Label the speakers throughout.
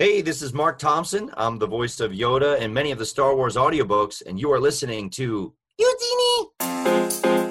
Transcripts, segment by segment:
Speaker 1: Hey, this is Mark Thompson. I'm the voice of Yoda in many of the Star Wars audiobooks, and you are listening to Youtini.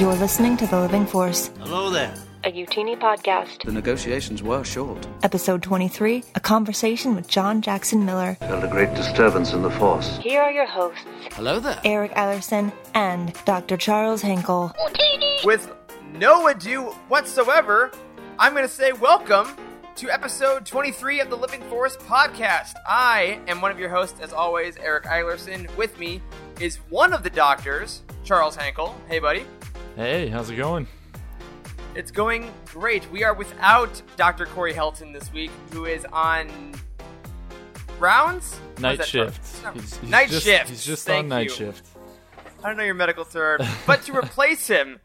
Speaker 2: You're listening to The Living Force,
Speaker 3: Hello there.
Speaker 2: a Youtini podcast.
Speaker 4: The negotiations were short.
Speaker 2: Episode 23 A Conversation with John Jackson Miller.
Speaker 5: Felt a great disturbance in the force.
Speaker 2: Here are your hosts,
Speaker 4: Hello there.
Speaker 2: Eric Ellerson and Dr. Charles Henkel. Youtini!
Speaker 6: With no ado whatsoever, I'm going to say welcome to episode 23 of the Living Force podcast. I am one of your hosts, as always, Eric Eilerson. With me is one of the doctors, Charles Hankel. Hey, buddy.
Speaker 7: Hey, how's it going?
Speaker 6: It's going great. We are without Dr. Corey Helton this week, who is on rounds?
Speaker 7: Night shift. He's, he's
Speaker 6: night
Speaker 7: just,
Speaker 6: shift.
Speaker 7: He's just
Speaker 6: Thank
Speaker 7: on night
Speaker 6: you.
Speaker 7: shift.
Speaker 6: I don't know your medical term, but to replace him,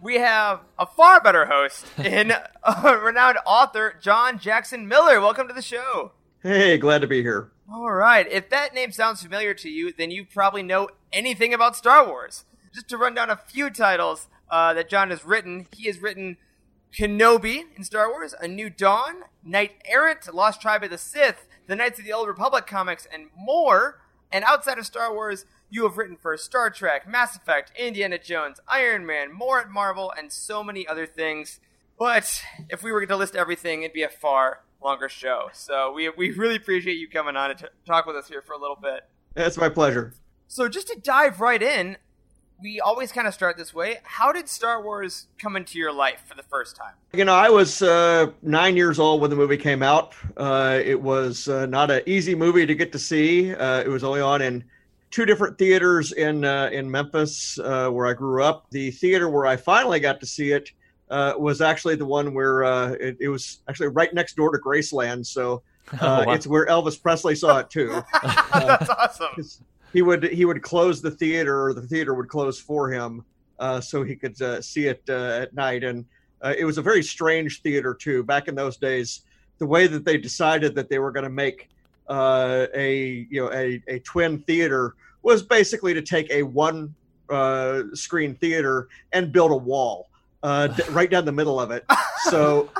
Speaker 6: we have a far better host in uh, renowned author John Jackson Miller. Welcome to the show.
Speaker 8: Hey, glad to be here.
Speaker 6: All right, if that name sounds familiar to you, then you probably know anything about Star Wars. Just to run down a few titles uh, that John has written, he has written Kenobi in Star Wars, A New Dawn, Knight Errant, Lost Tribe of the Sith, The Knights of the Old Republic comics, and more. And outside of Star Wars, you have written for Star Trek, Mass Effect, Indiana Jones, Iron Man, more at Marvel, and so many other things. But if we were to list everything, it'd be a far longer show. So we, we really appreciate you coming on and t- talk with us here for a little bit.
Speaker 8: It's my pleasure.
Speaker 6: So just to dive right in, we always kind of start this way. How did Star Wars come into your life for the first time?
Speaker 8: You know, I was uh, nine years old when the movie came out. Uh, it was uh, not an easy movie to get to see. Uh, it was only on in two different theaters in uh, in Memphis, uh, where I grew up. The theater where I finally got to see it uh, was actually the one where uh, it, it was actually right next door to Graceland. So uh,
Speaker 7: wow.
Speaker 8: it's where Elvis Presley saw it too.
Speaker 6: That's awesome.
Speaker 8: he would he would close the theater or the theater would close for him uh, so he could uh, see it uh, at night and uh, it was a very strange theater too back in those days the way that they decided that they were going to make uh, a you know a, a twin theater was basically to take a one uh, screen theater and build a wall uh, d- right down the middle of it. So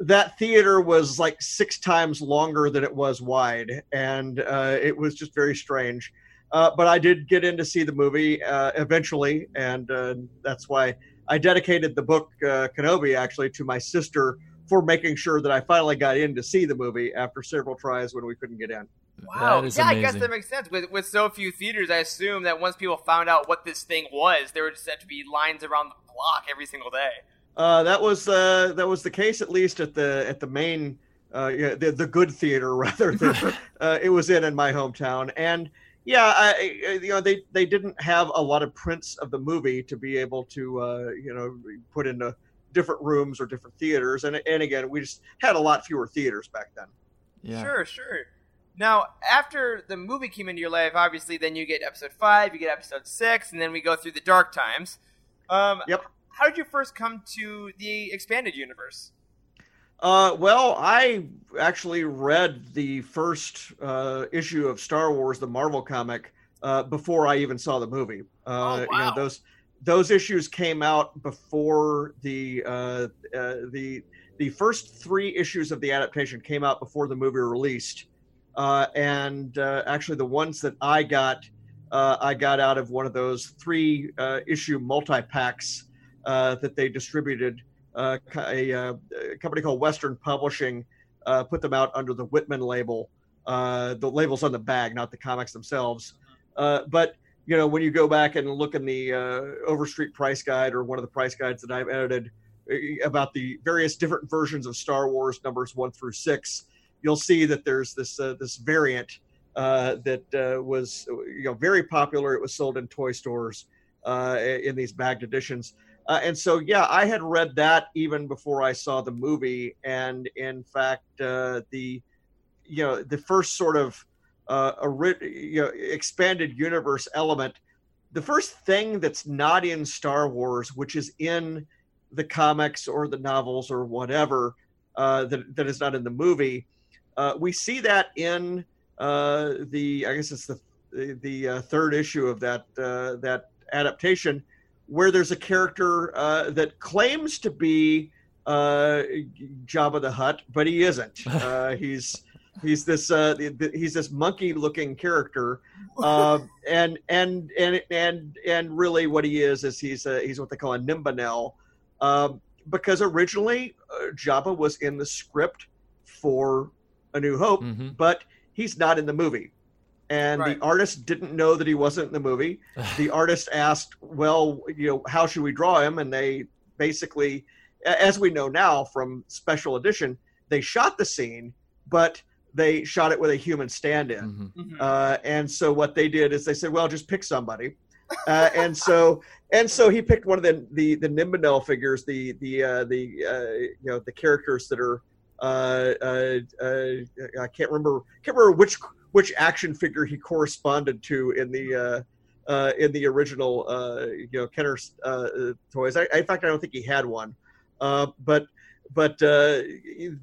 Speaker 8: that theater was like six times longer than it was wide and uh, it was just very strange. Uh, but I did get in to see the movie uh, eventually, and uh, that's why I dedicated the book uh, Kenobi actually to my sister for making sure that I finally got in to see the movie after several tries when we couldn't get in.
Speaker 6: Wow.
Speaker 7: That is
Speaker 6: yeah, I guess that makes sense. With with so few theaters, I assume that once people found out what this thing was, there would just have to be lines around the block every single day.
Speaker 8: Uh, that was uh, that was the case at least at the at the main uh, yeah, the the good theater rather that uh, it was in in my hometown and. Yeah, I, I- you know they, they didn't have a lot of prints of the movie to be able to uh, you know put into different rooms or different theaters, and and again we just had a lot fewer theaters back then.
Speaker 7: Yeah.
Speaker 6: Sure, sure. Now, after the movie came into your life, obviously, then you get episode five, you get episode six, and then we go through the dark times. Um,
Speaker 8: Yep.
Speaker 6: How did you first come to the expanded universe?
Speaker 8: Uh, well, I actually read the first uh, issue of Star Wars, the Marvel comic, uh, before I even saw the movie. Uh,
Speaker 6: Oh,
Speaker 8: you know,
Speaker 6: wow.
Speaker 8: those those issues came out before the uh, uh, the the first three issues of the adaptation came out before the movie released, uh, and uh, actually the ones that I got, I got out of one of those three issue multi packs that they distributed a, a company called Western Publishing put them out under the Whitman label. Uh, the labels on the bag, not the comics themselves. Uh, but you know, when you go back and look in the uh, Overstreet Price Guide or one of the price guides that I've edited uh, about the various different versions of Star Wars numbers one through six, you'll see that there's this uh, this variant uh, that uh, was you know very popular. It was sold in toy stores uh, in these bagged editions. Uh, and so, yeah, I had read that even before I saw the movie. And in fact, uh, the you know the first sort of uh, ori- you know, expanded universe element, the first thing that's not in Star Wars, which is in the comics or the novels or whatever, uh, that that is not in the movie, uh, we see that in uh, the I guess it's the the, the uh, third issue of that uh, that adaptation where there's a character uh, that claims to be uh, Jabba the Hutt, but he isn't. Uh, he's he's this uh, the, the, he's this monkey looking character, uh, and and and and and really what he is is he's a, he's what they call a Nimbanel, um, because originally uh, Jabba was in the script for A New Hope,
Speaker 3: Mhm.
Speaker 8: but he's not in the movie. And
Speaker 6: Right.
Speaker 8: the artist didn't know that he wasn't in the movie. The artist asked, "Well, you know, how should we draw him?" And they basically, as we know now from special edition, they shot the scene, but they shot it with a human stand-in.
Speaker 3: Mhm.
Speaker 8: Uh, and so what they did is they said, "Well, just pick somebody." Uh, and so and so he picked one of the the the Nimbanel figures, the the uh, the uh, you know the characters that are uh, uh, uh, I can't remember can't remember which which action figure he corresponded to in the uh, uh, in the original uh, you know Kenner toys. I, in fact, I don't think he had one, uh, but but uh,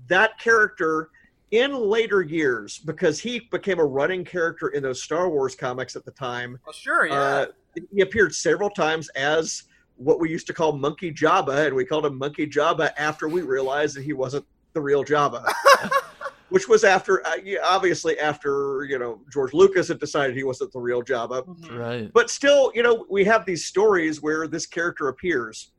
Speaker 8: that character in later years because he became a running character in those Star Wars comics at the time.
Speaker 6: Well, sure, yeah.
Speaker 8: Uh, he appeared several times as what we used to call Monkey Jabba, and we called him Monkey Jabba after we realized that he wasn't the real Jabba. Which was after, uh, obviously, after you know George Lucas had decided he wasn't the real Jabba.
Speaker 6: Mhm.
Speaker 3: Right.
Speaker 8: But still, you know, we have these stories where this character appears,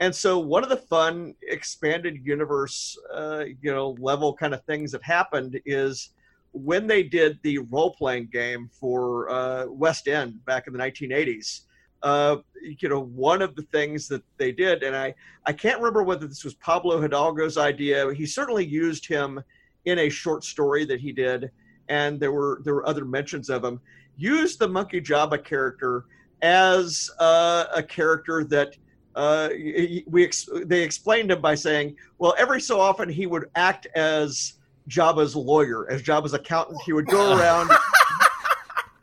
Speaker 8: and so one of the fun expanded universe, uh, you know, level kind of things that happened is when they did the role playing game for uh, West End back in the 1980s. Uh, you know, one of the things that they did, and I I can't remember whether this was Pablo Hidalgo's idea. He certainly used him in a short story that he did, and there were there were other mentions of him. Used the Monkey Jabba character as uh, a character that uh, we ex- they explained him by saying, well, every so often he would act as Jabba's lawyer, as Jabba's accountant. He would go around.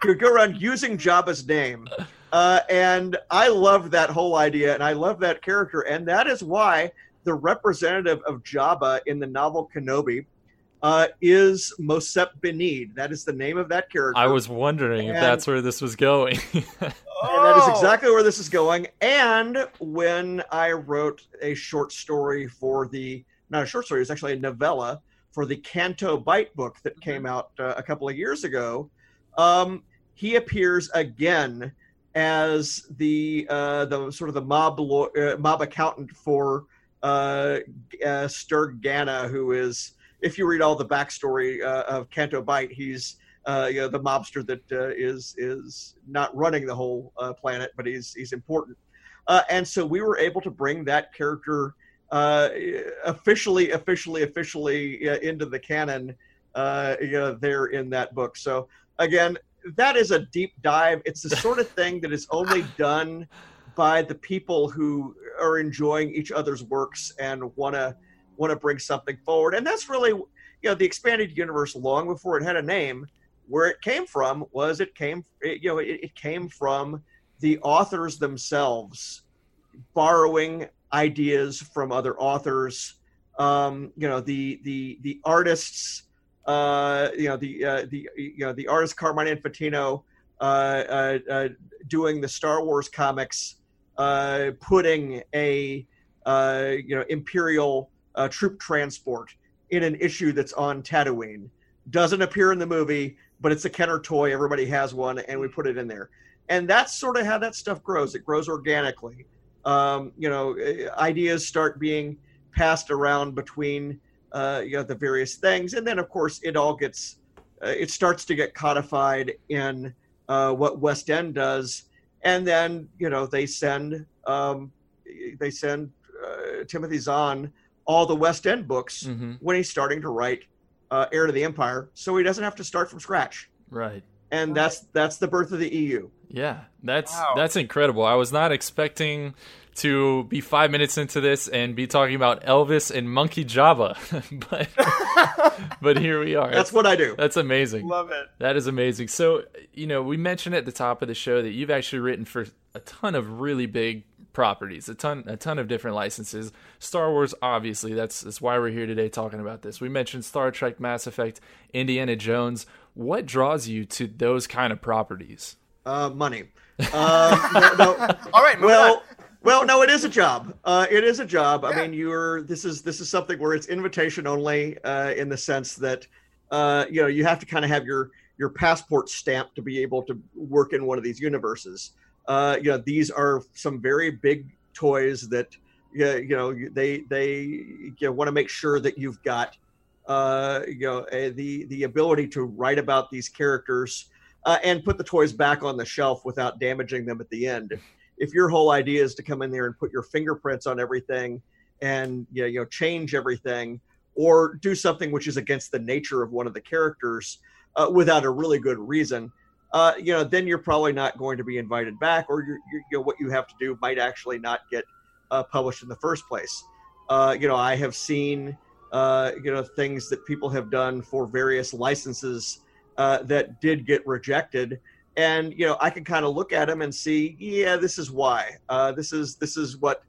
Speaker 8: he would go around using Jabba's name. Uh, and I love that whole idea, and I love that character, and that is why the representative of Jabba in the novel Kenobi uh, is Mosep Binneed. That is the name of that character.
Speaker 3: I was wondering if that's where this was going.
Speaker 8: And that is
Speaker 6: Oh!
Speaker 8: exactly where this is going. And when I wrote a short story for the, not a short story, it was actually a novella for the Canto Bight book that came out uh, a couple of years ago, um, he appears again as the uh, the sort of the mob law, uh, mob accountant for uh, uh, Sturg Ganna, who is, if you read all the backstory uh, of Canto Bight, he's uh, you know, the mobster that uh, is is not running the whole uh, planet, but he's he's important. Uh, and so we were able to bring that character officially, officially, officially into the canon. You know, there in that book. So again, that is a deep dive. It's the sort of thing that is only done by the people who are enjoying each other's works and want to want to bring something forward. And that's really, you know, the expanded universe long before it had a name where it came from was it came it, you know it, it came from the authors themselves borrowing ideas from other authors um, you know the the the artists uh, you know the uh, the you know the artist Carmine Infantino uh, uh, uh, doing the Star Wars comics uh, putting a uh, you know imperial uh, troop transport in an issue that's on Tatooine doesn't appear in the movie but it's a Kenner toy. Everybody has one, and we put it in there. And that's sort of how that stuff grows. It grows organically. Um, you know, ideas start being passed around between uh, you know the various things, and then of course it all gets uh, it starts to get codified in uh, what West End does, and then you know they send um, they send uh, Timothy Zahn all the West End books
Speaker 3: Mhm.
Speaker 8: when he's starting to write uh, Heir to the Empire, so he doesn't have to start from scratch.
Speaker 3: Right.
Speaker 8: And that's that's the birth of the EU.
Speaker 3: Yeah, that's
Speaker 6: Wow.
Speaker 3: that's incredible. I was not expecting to be five minutes into this and be talking about Elvis and Monkey Jabba, but but here we are.
Speaker 8: That's what I do.
Speaker 3: That's amazing.
Speaker 6: Love it.
Speaker 3: That is amazing. So, you know, we mentioned at the top of the show that you've actually written for a ton of really big properties, a ton a ton of different licenses. Star Wars obviously, that's that's why we're here today talking about this. We mentioned Star Trek, Mass Effect, Indiana Jones. What draws you to those kind of properties?
Speaker 8: Uh, money. Um, no, no.
Speaker 6: All right,
Speaker 8: well,
Speaker 6: on.
Speaker 8: well, no, it is a job. Uh, it is a job. I mean, you're this is this is something where it's invitation only uh, in the sense that uh, you know you have to kind of have your your passport stamp to be able to work in one of these universes. Uh, you know, these are some very big toys that you know they they you know, want to make sure that you've got uh, you know the the ability to write about these characters uh, and put the toys back on the shelf without damaging them at the end. If your whole idea is to come in there and put your fingerprints on everything and you know, you know change everything or do something which is against the nature of one of the characters uh, without a really good reason, uh, you know, then you're probably not going to be invited back, or you're, you're, you know, what you have to do might actually not get uh, published in the first place. Uh, you know, I have seen uh, you know things that people have done for various licenses uh, that did get rejected. And you know i can kind of look at them and see yeah this is why. Uh, this is this is what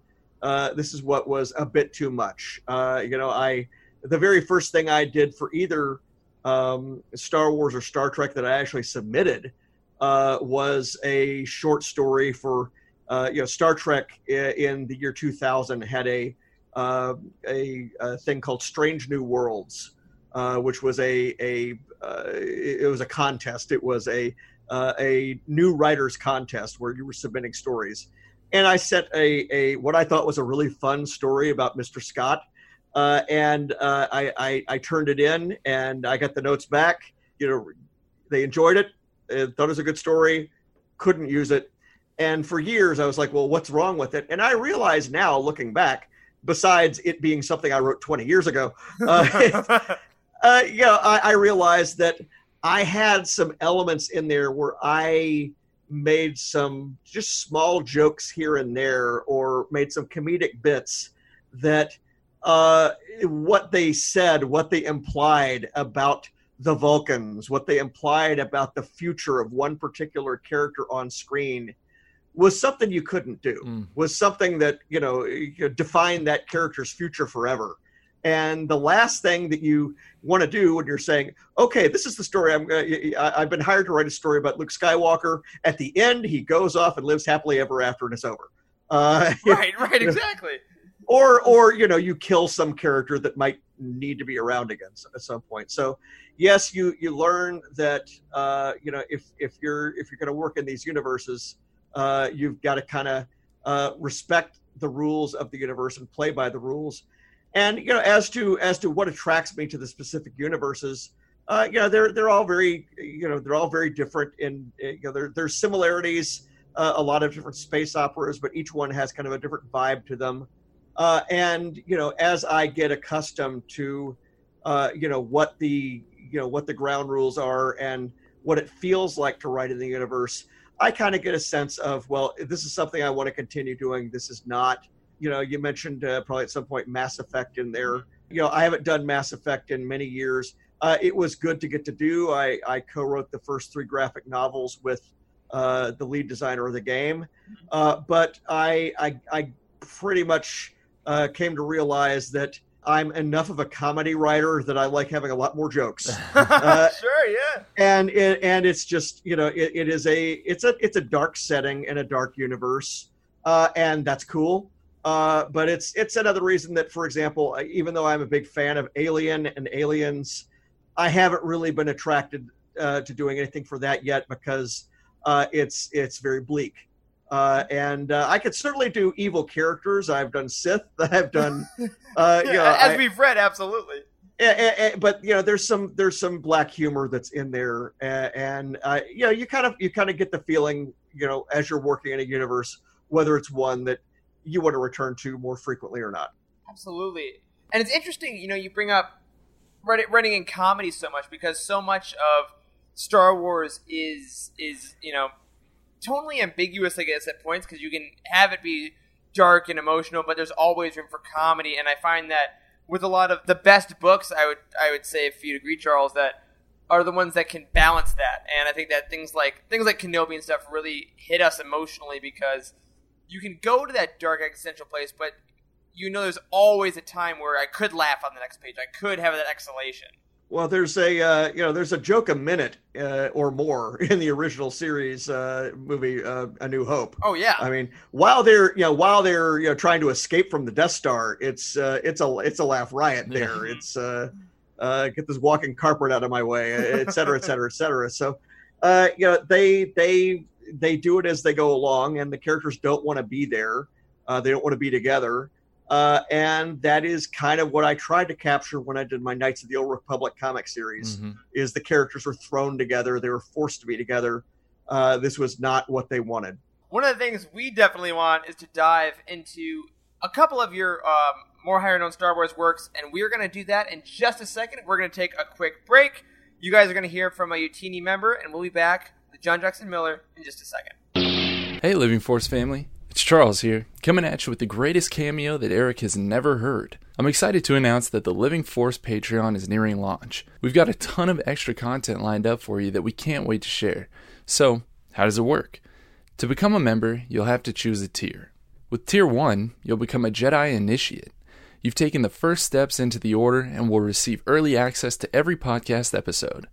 Speaker 8: this is what was a bit too much. You know i the very first thing i did for either um, star wars or star trek that i actually submitted uh, was a short story for uh, you know star trek in the year 2000 had a uh, a, a, thing called strange new worlds which was a a it was a contest it was a uh, a new writers contest where you were submitting stories, and I set a, a what I thought was a really fun story about Mr. Scott, uh, and uh, I, I, I turned it in and I got the notes back. You know, they enjoyed it, thought it was a good story, couldn't use it, and for years I was like, well, what's wrong with it? And I realize now, looking back, besides it being something I wrote 20 years ago, uh, uh, you know, I, I realized that I had some elements in there where I made some just small jokes here and there or made some comedic bits that uh, what they said, what they implied about the Vulcans, what they implied about the future of one particular character on screen was something you couldn't do, mm. was something that, you know, defined that character's future forever. And the last thing that you want to do when you're saying, okay, this is the story I'm going I've been hired to write a story about Luke Skywalker. At the end, he goes off and lives happily ever after and it's over.
Speaker 6: Uh, right, right, exactly.
Speaker 8: Or, or, you know, you kill some character that might need to be around again at some point. So, yes, you, you learn that, uh, you know, if, if you're, if you're going to work in these universes, uh, you've got to kind of uh, respect the rules of the universe and play by the rules and you know, as to as to what attracts me to the specific universes, uh, you know, they're they're all very you know they're all very different. In you know, there there's similarities, uh, a lot of different space operas, but each one has kind of a different vibe to them. Uh, and you know, as I get accustomed to, uh, you know, what the you know what the ground rules are and what it feels like to write in the universe, I kind of get a sense of well, this is something I want to continue doing. This is not you know, you mentioned uh, probably at some point Mass Effect in there. You know, I haven't done Mass Effect in many years. Uh, it was good to get to do. I, I co-wrote the first three graphic novels with uh, the lead designer of the game, uh, but I, I, I pretty much uh, came to realize that I'm enough of a comedy writer that I like having a lot more jokes.
Speaker 6: Uh, sure, yeah.
Speaker 8: And it, and it's just you know it, it is a it's a it's a dark setting in a dark universe, uh, and that's cool. Uh, but it's it's another reason that, for example, even though I'm a big fan of Alien and Aliens, I haven't really been attracted uh, to doing anything for that yet because uh, it's it's very bleak. Uh, and uh, I could certainly do evil characters. I've done Sith. I've done,
Speaker 6: uh, you know, as I, we've read, absolutely.
Speaker 8: but you know, there's some there's some black humor that's in there, and, and you know, you kind of you kind of get the feeling, you know, as you're working in a universe, whether it's one that you want to return to more frequently or not.
Speaker 6: Absolutely. And it's interesting, you know, you bring up running in comedy so much because so much of Star Wars is is you know totally ambiguous, I guess, at points because you can have it be dark and emotional, but there's always room for comedy. And I find that with a lot of the best books, I would I would say, if you'd agree, Charles, that are the ones that can balance that. And I think that things like things like Kenobi and stuff really hit us emotionally because you can go to that dark existential place, but you know there's always a time where I could laugh on the next page. I could have that exhalation.
Speaker 8: Well, there's a uh, you know there's a joke a minute uh, or more in the original series uh, movie uh, A New Hope.
Speaker 6: Oh yeah.
Speaker 8: I mean, while they're you know while they're you know trying to escape from the Death Star, it's uh, it's a it's a laugh riot there. It's uh, uh, get this walking carpet out of my way, et cetera, et cetera, et cetera. So, uh, you know, they they they do it as they go along, and the characters don't want to be there. Uh, they don't want to be together. Uh, and that is kind of what I tried to capture when I did my Knights of the Old Republic comic series.
Speaker 3: Mhm.
Speaker 8: Is the characters were thrown together, they were forced to be together. Uh, this was not what they wanted.
Speaker 6: One of the things we definitely want is to dive into a couple of your um, more higher known Star Wars works, and we're going to do that in just a second. We're going to take a quick break. You guys are going to hear from a Youtini member, and we'll be back with John Jackson Miller in just a second.
Speaker 3: Hey, Living Force family. It's Charles here, coming at you with the greatest cameo that Eric has never heard. I'm excited to announce that the Living Force Patreon is nearing launch. We've got a ton of extra content lined up for you that we can't wait to share. So, how does it work? To become a member, you'll have to choose a tier. With Tier 1, you'll become a Jedi Initiate. You've taken the first steps into the Order and will receive early access to every podcast episode.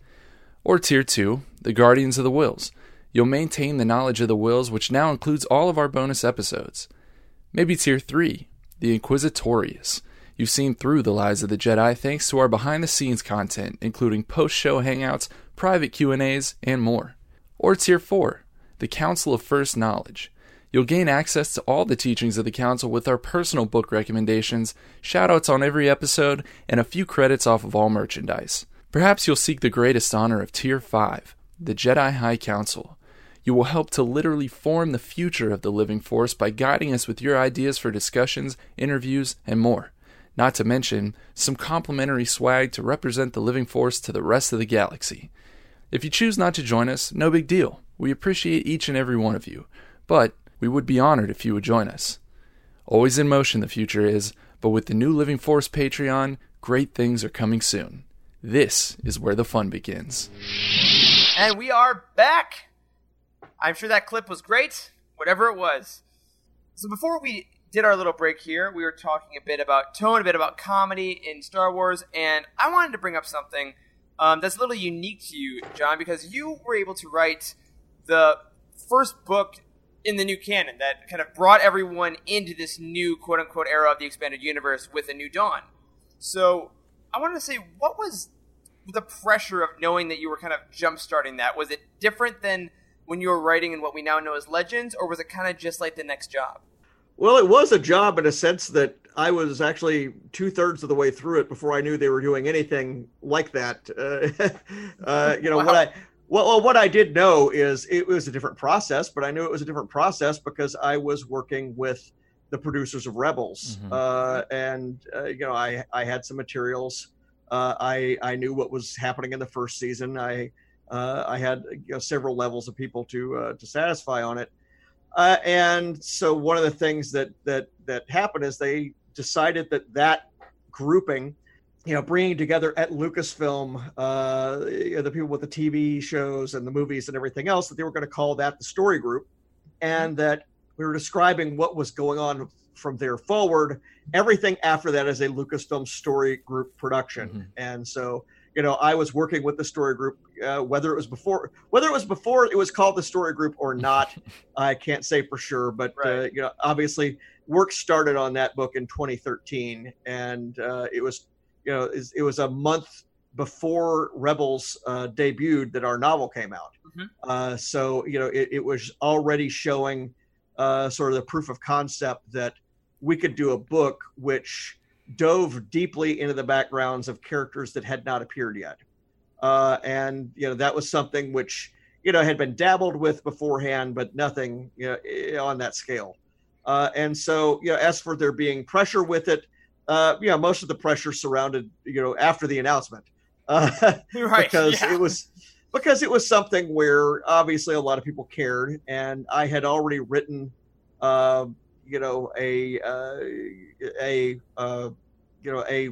Speaker 3: Or Tier 2, the Guardians of the Whills. You'll maintain the knowledge of the Whills, which now includes all of our bonus episodes. Maybe Tier 3, the Inquisitorius. You've seen through the lies of the Jedi thanks to our behind-the-scenes content, including post-show hangouts, private Q&As, and more. Or Tier 4, the Council of First Knowledge. You'll gain access to all the teachings of the Council with our personal book recommendations, shoutouts on every episode, and a few credits off of all merchandise. Perhaps you'll seek the greatest honor of Tier 5, the Jedi High Council. You will help to literally form the future of the living force by guiding us with your ideas for discussions, interviews, and more. Not to mention some complimentary swag to represent the living force to the rest of the galaxy. If you choose not to join us, no big deal. We appreciate each and every one of you, but we would be honored if you would join us. Always in motion, the future is, but with the new Living Force Patreon, great things are coming soon. This is where the fun begins.
Speaker 6: And we are back. I'm sure that clip was great, whatever it was. So before we did our little break here, we were talking a bit about tone, a bit about comedy in Star Wars, and I wanted to bring up something um, that's a little unique to you, John, because you were able to write the first book in the new canon that kind of brought everyone into this new quote unquote era of the expanded universe with a new dawn. So I wanted to say, what was the pressure of knowing that you were kind of jump starting that? Was it different than when you were writing in what we now know as Legends, or was it kind of just like the next job?
Speaker 8: Well, it was a job in a sense that I was actually two thirds of the way through it before I knew they were doing anything like that. Uh, uh, you know
Speaker 6: Wow.
Speaker 8: what I well, well, what I did know is it was a different process, but I knew it was a different process because I was working with the producers of Rebels,
Speaker 3: Mhm.
Speaker 8: uh, and uh, you know I I had some materials. Uh, I I knew what was happening in the first season. I uh, I had you know, several levels of people to uh, to satisfy on it. Uh, and so one of the things that that that happened is they decided that that grouping, you know, bringing together at Lucasfilm uh, you know, the people with the TV shows and the movies and everything else, that they were going to call that the story group, and that we were describing what was going on from there forward. Everything after that is a Lucasfilm story group production,
Speaker 3: Mhm.
Speaker 8: and so you know i was working with the story group uh, whether it was before whether it was before it was called the story group or not i can't say for sure but uh, you know obviously work started on that book in 2013 and uh, it was you know it was a month before rebels uh, debuted that our novel came out
Speaker 6: Mhm.
Speaker 8: uh, so you know it, it was already showing uh, sort of the proof of concept that we could do a book which dove deeply into the backgrounds of characters that had not appeared yet. Uh, and you know that was something which you know had been dabbled with beforehand, but nothing you know on that scale. Uh, and so you know, as for there being pressure with it, uh, you know, most of the pressure surrounded you know after the announcement, uh,
Speaker 6: Right.
Speaker 8: because
Speaker 6: yeah.
Speaker 8: it was because it was something where obviously a lot of people cared, and I had already written, uh, you know, a uh, a uh, you know a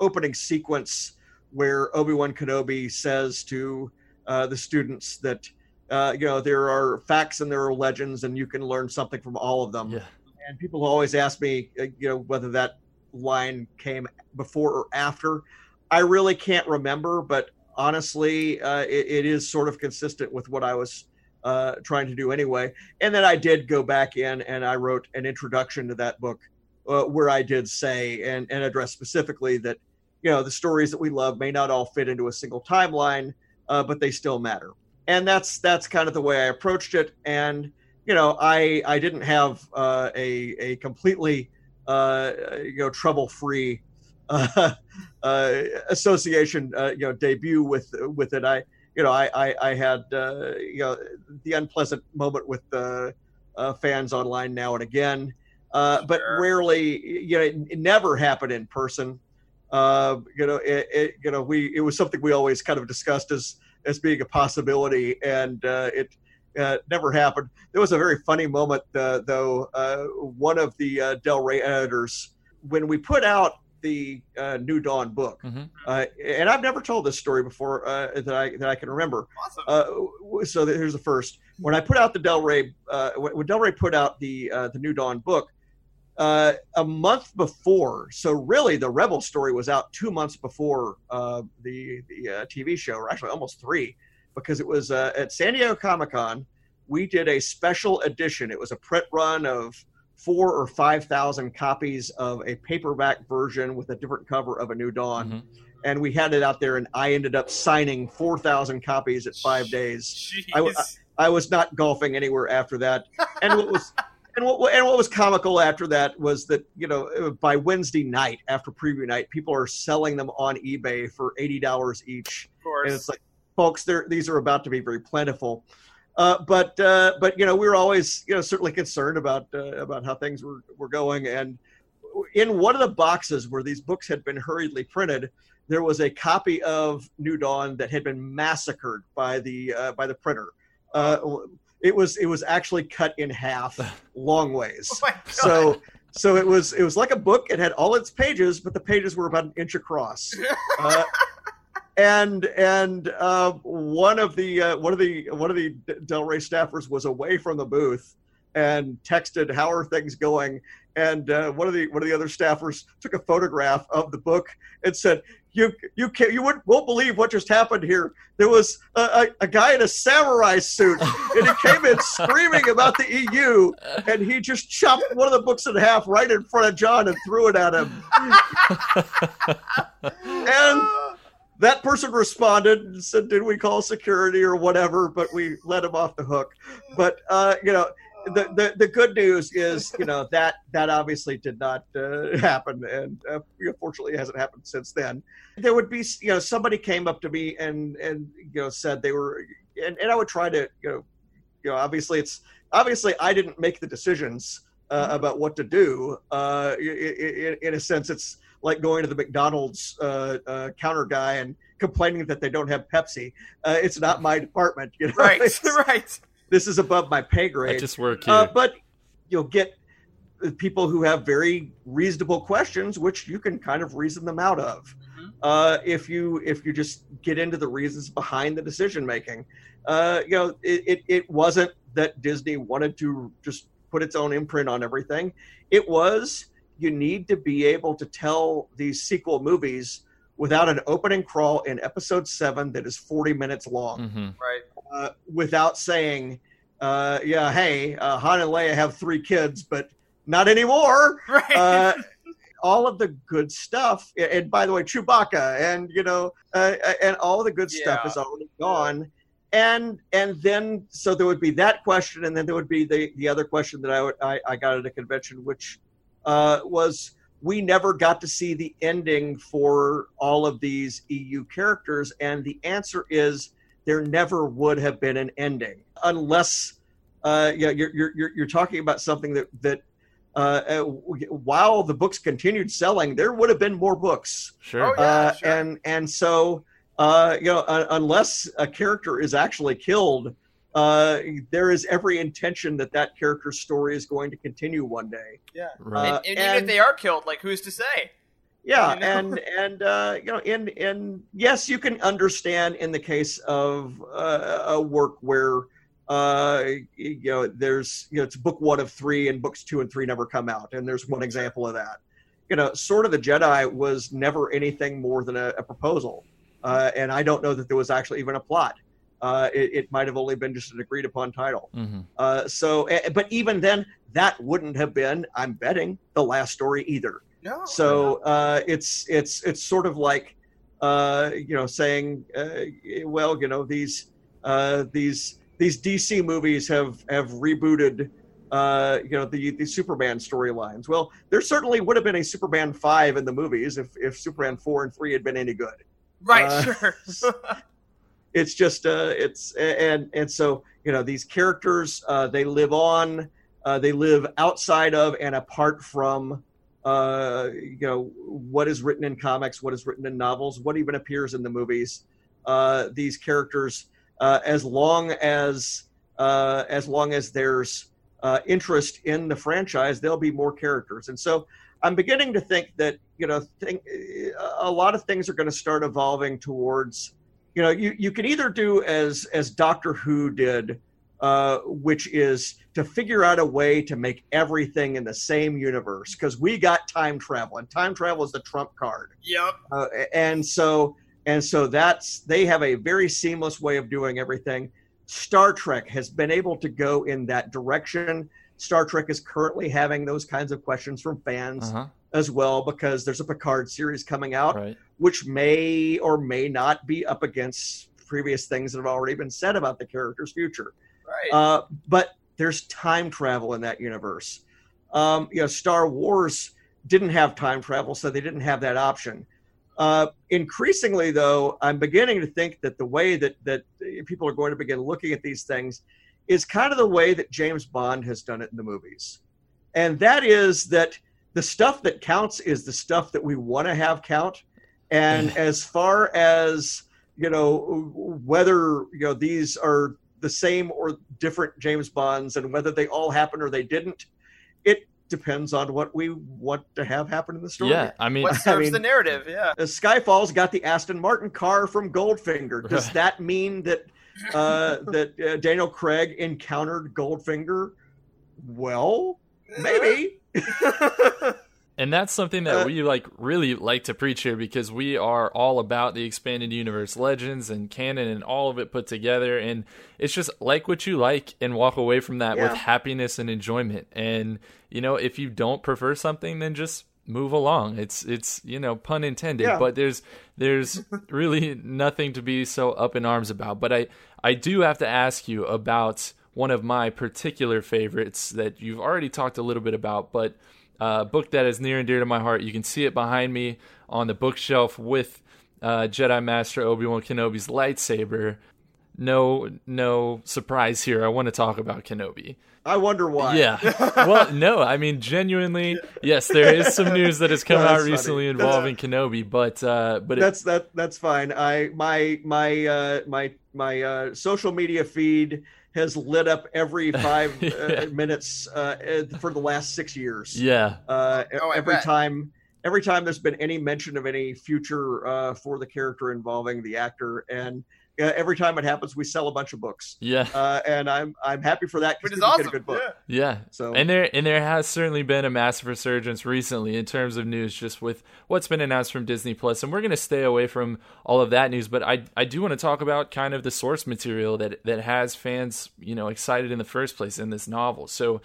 Speaker 8: opening sequence where Obi Wan Kenobi says to uh, the students that uh, you know there are facts and there are legends, and you can learn something from all of them.
Speaker 3: Yeah.
Speaker 8: And people always ask me, uh, you know, whether that line came before or after. I really can't remember, but honestly, uh, it, it is sort of consistent with what I was uh, trying to do anyway. And then I did go back in and I wrote an introduction to that book uh, where I did say and, and address specifically that, you know, the stories that we love may not all fit into a single timeline, uh, but they still matter. And that's that's kind of the way I approached it. And you know, I I didn't have uh, a a completely uh, you know trouble free uh, association uh, you know debut with with it. I you know I I, I had uh, you know the unpleasant moment with the uh, fans online now and again, uh, but
Speaker 6: Sure.
Speaker 8: rarely you know it, it never happened in person. Uh, you know it, it you know we it was something we always kind of discussed as as being a possibility, and uh, it. Uh, never happened. There was a very funny moment, uh, though. Uh, one of the uh, Del Rey editors, when we put out the uh, New Dawn book,
Speaker 3: Mhm.
Speaker 8: uh, and I've never told this story before uh, that I that I can remember.
Speaker 6: Awesome.
Speaker 8: Uh, so here's the first. When I put out the Del Rey, uh, when when Del Rey put out the uh, the New Dawn book, uh, a month before. So really, the Rebel story was out two months before uh, the the uh, TV show, or actually almost three, because it was uh, at San Diego Comic Con. We did a special edition. It was a print run of four or five thousand copies of a paperback version with a different cover of a New Dawn
Speaker 3: Mhm.
Speaker 8: and we had it out there and i ended up signing 4000 copies at five days I
Speaker 6: Jeez.
Speaker 8: i was not golfing anywhere after that and what was and what, and what was comical after that was that you know by wednesday night after preview night people are selling them on ebay for $80 each
Speaker 6: of course.
Speaker 8: and it's like folks they're, these are about to be very plentiful uh, but uh, but you know we were always you know certainly concerned about uh, about how things were, were going. And in one of the boxes where these books had been hurriedly printed there was a copy of new dawn that had been massacred by the uh, by the printer. Uh, it was it was actually cut in half long ways.
Speaker 6: Oh
Speaker 8: so so it was it was like a book. It had all its pages but the pages were about an inch across. Uh, and and uh, one of the uh, one of the one of the Del Rey staffers was away from the booth and texted how are things going? And uh, one of the one of the other staffers took a photograph of the book and said you you can't you wouldn't, won't believe what just happened here. There was a, a, a guy in a samurai suit and he came in screaming about the EU and he just chopped one of the books in half right in front of John and threw it at him. And that person responded and said, "Did we call security or whatever?" But we let him off the hook. But uh, you know, the, the the good news is, you know, that that obviously did not uh, happen, and uh, unfortunately, it hasn't happened since then. There would be, you know, somebody came up to me and and you know said they were, and, and I would try to, you know, you know, obviously it's obviously I didn't make the decisions uh, about what to do. Uh, i- i- i- in a sense, it's like going to the McDonald's uh, uh, counter guy and complaining that they don't have Pepsi. Uh, it's not my department, you know.
Speaker 6: right,
Speaker 8: It's-
Speaker 6: right.
Speaker 8: This is above my pay grade.
Speaker 3: I
Speaker 8: grade.
Speaker 3: just work here.
Speaker 8: Uh, but you'll get people who have very reasonable questions, which you can kind of reason them out of.
Speaker 6: Mhm.
Speaker 8: Uh, if you if you just get into the reasons behind the decision making, uh, you know, it, it, it wasn't that Disney wanted to just put its own imprint on everything. It was you need to be able to tell these sequel movies without an opening crawl in episode seven that is 40 minutes long
Speaker 3: hmm
Speaker 6: Right.
Speaker 8: uh, without saying, uh, "Yeah, hey, uh, Han and Leia have three kids, but not anymore."
Speaker 6: Right.
Speaker 8: Uh, all of the good stuff, and by the way, Chewbacca, and you know, uh, and all the good stuff is already gone. And and then so there would be that question, and then there would be the the other question that I would I, I got at a convention, which uh, was we never got to see the ending for all of these EU characters, and the answer is there never would have been an ending unless uh, yeah, you're, you're you're you're talking about something that that uh, uh, while the books continued selling, there would have been more books,
Speaker 3: Sure.
Speaker 6: Oh, yeah.
Speaker 8: uh,
Speaker 6: sure.
Speaker 8: and and so uh, you know uh, unless a character is actually killed, uh, there is every intention that that character's story is going to continue one day.
Speaker 3: Yeah, right.
Speaker 8: uh,
Speaker 6: and, and even
Speaker 8: and-
Speaker 6: if they are killed, like who's to say?
Speaker 8: Yeah,
Speaker 6: You know?
Speaker 8: and and uh, you know, in in yes, you can understand in the case of uh, a work where uh, you know there's you know it's book one of three, and books two and three never come out, and there's one example of that. you know, Sword of the Jedi was never anything more than a, a proposal, uh, and I don't know that there was actually even a plot. Uh, it, it might have only been just an agreed upon title.
Speaker 3: Mm-hmm.
Speaker 8: Uh, so, eh, but even then, that wouldn't have been, I'm betting, the last story either.
Speaker 6: No.
Speaker 8: So uh, it's it's it's sort of like uh, you know saying, uh, well, you know these uh, these these DC movies have have rebooted uh, you know the the Superman storylines. Well, there certainly would have been a Superman five in the movies if if Superman four and three had been any good.
Speaker 6: right,
Speaker 8: uh,
Speaker 6: sure.
Speaker 8: It's just uh, it's and and so you know these characters uh, they live on, uh, they live outside of and apart from uh, you know what is written in comics, what is written in novels, what even appears in the movies. Uh, these characters, uh, as long as uh, as long as there's uh, interest in the franchise, there'll be more characters. And so I'm beginning to think that you know think, a lot of things are going to start evolving towards you know you, you can either do as as Doctor Who did, uh, which is to figure out a way to make everything in the same universe because we got time travel and time travel is the trump card
Speaker 6: yep.
Speaker 8: uh, and so and so that's they have a very seamless way of doing everything star trek has been able to go in that direction star trek is currently having those kinds of questions from fans
Speaker 3: Uh-huh.
Speaker 8: as well because there's a picard series coming out
Speaker 3: Right.
Speaker 8: Which may or may not be up against previous things that have already been said about the character's future
Speaker 6: Right.
Speaker 8: uh, but there's time travel in that universe. Um, you know, Star Wars didn't have time travel, so they didn't have that option. Uh, increasingly, though, I'm beginning to think that the way that that people are going to begin looking at these things is kind of the way that James Bond has done it in the movies, and that is that the stuff that counts is the stuff that we want to have count, and as far as you know whether you know these are the same or different James Bonds and whether they all happened or they didn't, it depends on what we want to have happen in the story.
Speaker 3: Yeah, I mean,
Speaker 6: what serves
Speaker 8: mean-
Speaker 6: the narrative? Yeah.
Speaker 8: Uh, Skyfall's got the Aston Martin car from Goldfinger. Does that mean that uh, that uh, Daniel Craig encountered Goldfinger? Well, maybe.
Speaker 3: And that's something that
Speaker 8: Uh,
Speaker 3: we like really like to preach here because we are all about the expanded universe legends and canon and all of it put together and it's just like what you like and walk away from that with happiness and enjoyment. And you know, if you don't prefer something then just move along. It's it's, you know, pun intended,
Speaker 8: Yeah.
Speaker 3: but there's there's really nothing to be so up in arms about. But I I do have to ask you about one of my particular favorites that you've already talked a little bit about, but uh, book that is near and dear to my heart. You can see it behind me on the bookshelf with uh, Jedi Master Obi Wan Kenobi's lightsaber. No, no surprise here. I want to talk about Kenobi.
Speaker 8: I wonder why.
Speaker 3: Yeah. well, no, I mean genuinely, yes, there is some news that has come
Speaker 8: No,
Speaker 3: out
Speaker 8: that's funny.
Speaker 3: recently involving Kenobi, but uh, but it,
Speaker 8: that's that that's fine. I my my uh, my my uh, social media feed has lit up every five
Speaker 3: Yeah.
Speaker 8: uh, minutes uh, uh, for the last six years.
Speaker 3: yeah,
Speaker 8: Uh,
Speaker 6: Oh,
Speaker 8: every
Speaker 6: bet.
Speaker 8: time every time there's been any mention of any future uh, for the character involving the actor, and uh, every time it happens, we sell a bunch of books.
Speaker 3: yeah,
Speaker 8: Uh, and I'm I'm happy for that
Speaker 6: Which
Speaker 8: because
Speaker 6: is awesome.
Speaker 8: get a good book.
Speaker 6: Yeah.
Speaker 3: yeah.
Speaker 8: So
Speaker 3: And there and there has certainly been a massive resurgence recently in terms of news just with what's been announced from Disney Plus and we're going to stay away from all of that news but I I do want to talk about kind of the source material that that has fans, you know, excited in the first place in this novel. So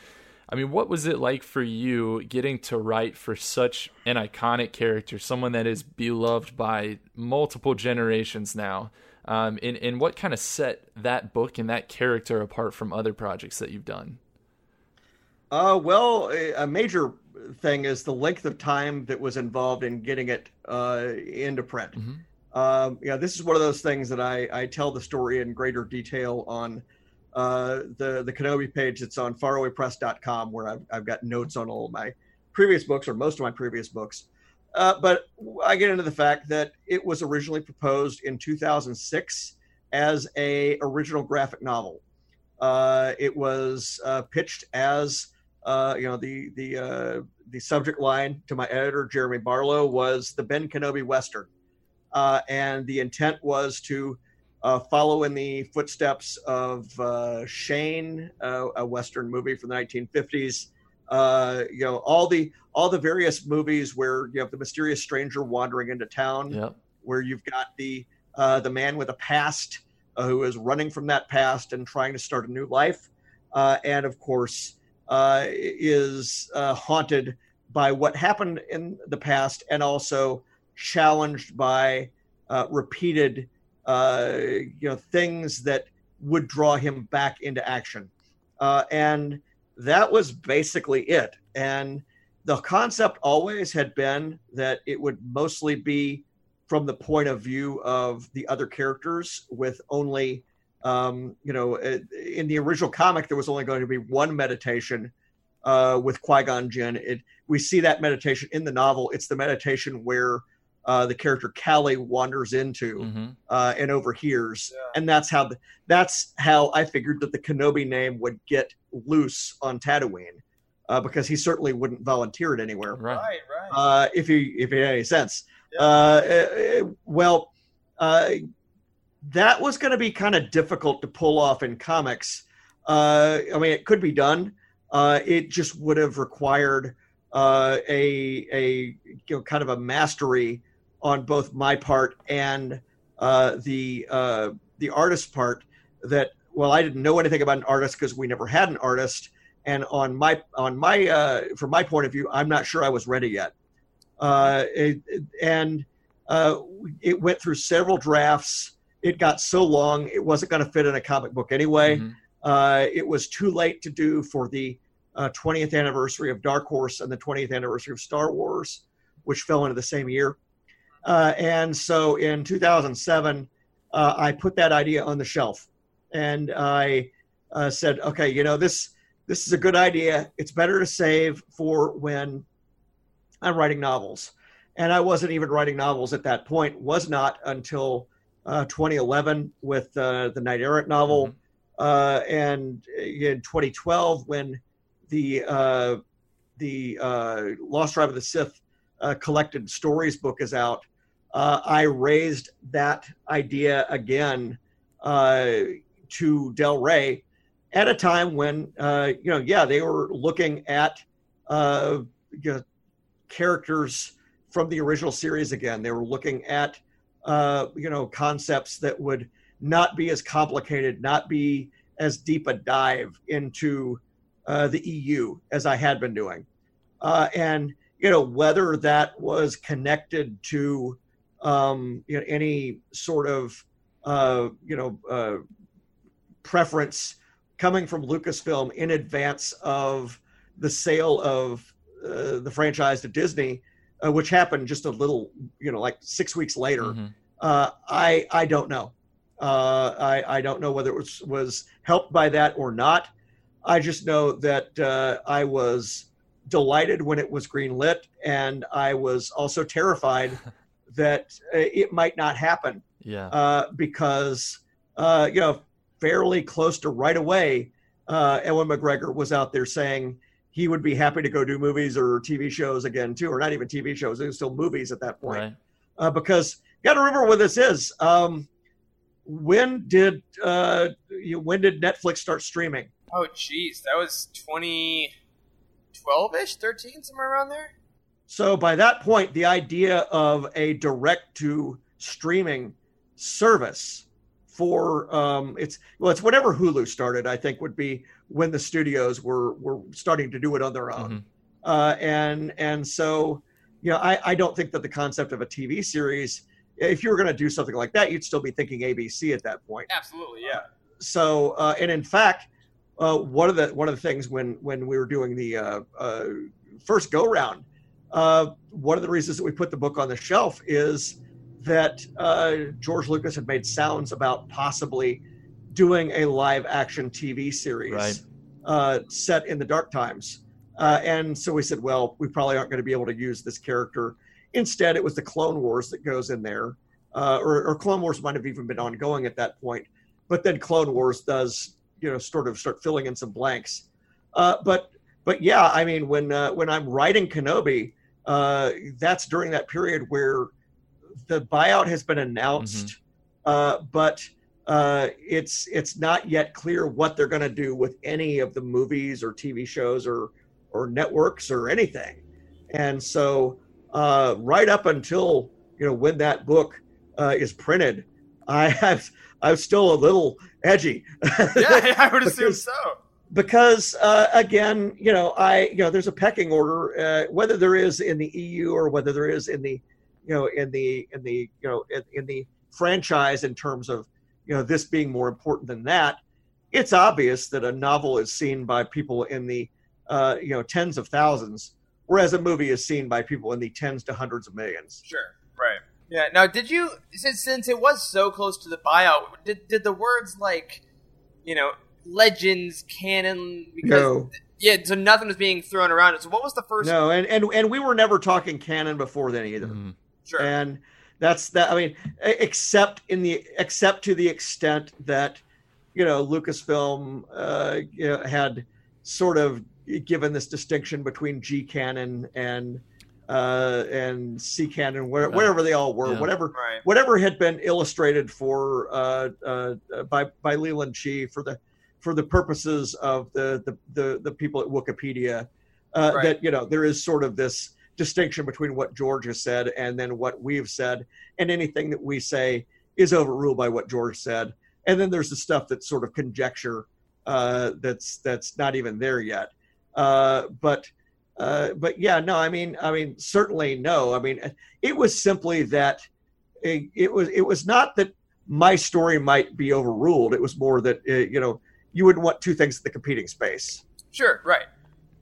Speaker 3: I mean, what was it like for you getting to write for such an iconic character, someone that is beloved by multiple generations now? Um, and, and what kind of set that book and that character apart from other projects that you've done?
Speaker 8: Uh, well, a major thing is the length of time that was involved in getting it uh, into print.
Speaker 3: Mhm.
Speaker 8: Um, yeah, this is one of those things that I, I tell the story in greater detail on uh, the the Kenobi page that's on farawaypress.com, where I've, I've got notes on all of my previous books or most of my previous books. Uh, but I get into the fact that it was originally proposed in 2006 as a original graphic novel. Uh, it was uh, pitched as uh, you know the the uh, the subject line to my editor Jeremy Barlow was the Ben Kenobi Western, uh, and the intent was to follow in the footsteps of Shane, a Western movie from the 1950s, Uh, you know, all the all the various movies where you have the mysterious stranger wandering into town,
Speaker 3: Yep.
Speaker 8: where you've got the uh, the man with a past uh, who is running from that past and trying to start a new life, uh, and of course uh, is uh, haunted by what happened in the past, and also challenged by uh, repeated uh, you know things that would draw him back into action, uh, and that was basically it. And the concept always had been that it would mostly be from the point of view of the other characters with only um, you know uh, in the original comic there was only going to be one meditation uh, with qui-gon jinn it, we see that meditation in the novel it's the meditation where uh, the character Kallie wanders into
Speaker 3: hmm
Speaker 8: uh, and overhears and that's how the, that's how i figured that the kenobi name would get loose on tatooine uh, because he certainly wouldn't volunteer it anywhere
Speaker 3: Right.
Speaker 6: Right, right.
Speaker 8: uh, if he if it had any sense. Uh, uh, well, uh, that was going to be kind of difficult to pull off in comics. Uh, I mean, it could be done. Uh, it just would have required uh, a a you know kind of a mastery on both my part and uh, the uh, the artist part. That well, I didn't know anything about an artist because we never had an artist, and on my on my uh, from my point of view, I'm not sure I was ready yet. Uh, it, and uh, it went through several drafts. It got so long, it wasn't going to fit in a comic book anyway.
Speaker 3: Mhm.
Speaker 8: Uh, it was too late to do for the uh, 20th anniversary of Dark Horse and the 20th anniversary of Star Wars, which fell into the same year. Uh, and so in 2007, uh, I put that idea on the shelf, and I uh, said, "Okay, you know this this is a good idea. It's better to save for when I'm writing novels." And I wasn't even writing novels at that point. Was not until uh, 2011 with uh, the Knight Errant novel
Speaker 3: Mhm.
Speaker 8: uh, and in 2012 when the uh, the uh, Lost Tribe of the Sith uh, collected stories book is out, uh, I raised that idea again uh, to Del Rey at a time when uh, you know, yeah, they were looking at uh, you know, characters from the original series again. They were looking at uh, you know concepts that would not be as complicated, not be as deep a dive into uh, the EU as I had been doing, and you know whether that was connected to um, you know any sort of uh, you know uh, preference coming from Lucasfilm in advance of the sale of uh, the franchise to Disney, uh, which happened just a little you know like six weeks later.
Speaker 3: Mhm.
Speaker 8: Uh, I I don't know. Uh, I I don't know whether it was was helped by that or not. I just know that uh, I was delighted when it was greenlit, and I was also terrified that uh, it might not happen
Speaker 3: Yeah.
Speaker 8: uh, because uh, you know fairly close to right away, uh, Ewan McGregor was out there saying he would be happy to go do movies or TV shows again too, or not even TV shows; it was still movies at that point
Speaker 3: right.
Speaker 8: uh, because you got to remember what this is. Um, when did uh, you, when did Netflix start streaming?
Speaker 6: Oh, jeez, that was 2012 ish, 13, somewhere around there.
Speaker 8: So by that point, the idea of a direct to streaming service for um, it's well, it's whatever Hulu started. I think would be when the studios were were starting to do it on their own.
Speaker 3: Mhm.
Speaker 8: uh, and and so you know I, I don't think that the concept of a TV series if you were going to do something like that you'd still be thinking ABC at that point
Speaker 6: Absolutely, yeah.
Speaker 8: so uh, and in fact uh, one of the one of the things when when we were doing the uh, uh, first go round uh, one of the reasons that we put the book on the shelf is that uh, George Lucas had made sounds about possibly doing a live action TV series
Speaker 3: Right.
Speaker 8: uh, set in the dark times. Uh, and so we said, well, we probably aren't going to be able to use this character. Instead, it was the Clone Wars that goes in there, uh, or, or Clone Wars might have even been ongoing at that point. But then Clone Wars does, you know, sort of start filling in some blanks. Uh, but but yeah, I mean, when uh, when I'm writing Kenobi, uh, that's during that period where the buyout has been announced, uh, but uh, it's it's not yet clear what they're going to do with any of the movies or TV shows or or networks or anything. And so, uh, right up until you know when that book uh, is printed, I have I'm still a little edgy.
Speaker 6: yeah, I would assume so.
Speaker 8: Because uh, again, you know, I you know, there's a pecking order, uh, whether there is in the EU or whether there is in the, you know, in the in the you know in, in the franchise in terms of you know this being more important than that. It's obvious that a novel is seen by people in the uh, you know tens of thousands, whereas a movie is seen by people in the tens to hundreds of millions.
Speaker 6: Sure. Right. Yeah. Now, did you since since it was so close to the buyout, did did the words like, you know, legends, canon? Because
Speaker 8: No.
Speaker 6: yeah, so nothing was being thrown around. So what was the first?
Speaker 8: No, and, and and we were never talking canon before then either.
Speaker 3: Mhm.
Speaker 6: Sure.
Speaker 8: and that's that i mean except in the except to the extent that you know lucasfilm uh you know, had sort of given this distinction between g canon and uh and c canon where,
Speaker 3: Right.
Speaker 8: wherever they all were
Speaker 3: Yeah.
Speaker 8: whatever
Speaker 6: right.
Speaker 8: whatever had been illustrated for uh, uh, uh, by by Leland Chee for the for the purposes of the the the, the people at Wikipedia, uh,
Speaker 6: Right.
Speaker 8: that you know there is sort of this distinction between what George has said and then what we've said, and anything that we say is overruled by what George said, and then there's the stuff that's sort of conjecture uh, that's that's not even there yet, uh, but. Uh, but yeah, no, I mean, I mean, certainly no. I mean, it was simply that it, it was it was not that my story might be overruled. It was more that uh, you know you wouldn't want two things in the competing space.
Speaker 6: Sure, right.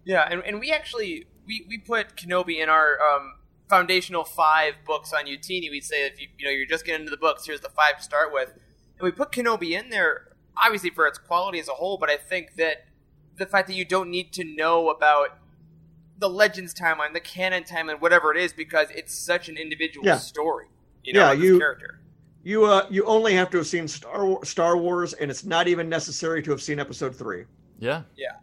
Speaker 6: Yeah, and, and we actually we, we put Kenobi in our um, foundational five books on Youtini. We'd say if you you know you're just getting into the books, here's the five to start with, and we put Kenobi in there obviously for its quality as a whole. But I think that the fact that you don't need to know about the Legends timeline, the canon timeline, whatever it is, because it's such an individual
Speaker 8: Yeah.
Speaker 6: story. You know,
Speaker 8: Yeah, you-
Speaker 6: character.
Speaker 8: You uh you only have to have seen Star War- Star Wars, and it's not even necessary to have seen Episode three.
Speaker 3: Yeah,
Speaker 6: Yeah,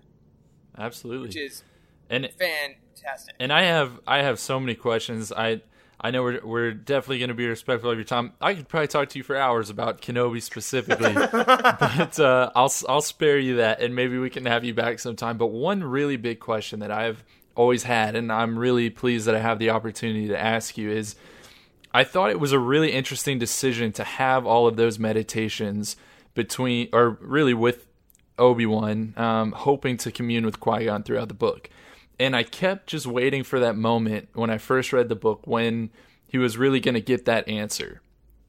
Speaker 3: absolutely.
Speaker 6: which is
Speaker 3: and
Speaker 6: fantastic.
Speaker 3: and I have I have so many questions. I I know we're we're definitely going to be respectful of your time. I could probably talk to you for hours about Kenobi specifically, but uh, I'll I'll spare you that, and maybe we can have you back sometime. But one really big question that I've always had, and I'm really pleased that I have the opportunity to ask you is. I thought it was a really interesting decision to have all of those meditations between, or really with Obi Wan, um, hoping to commune with Qui Gon throughout the book. And I kept just waiting for that moment when I first read the book when he was really going to get that answer.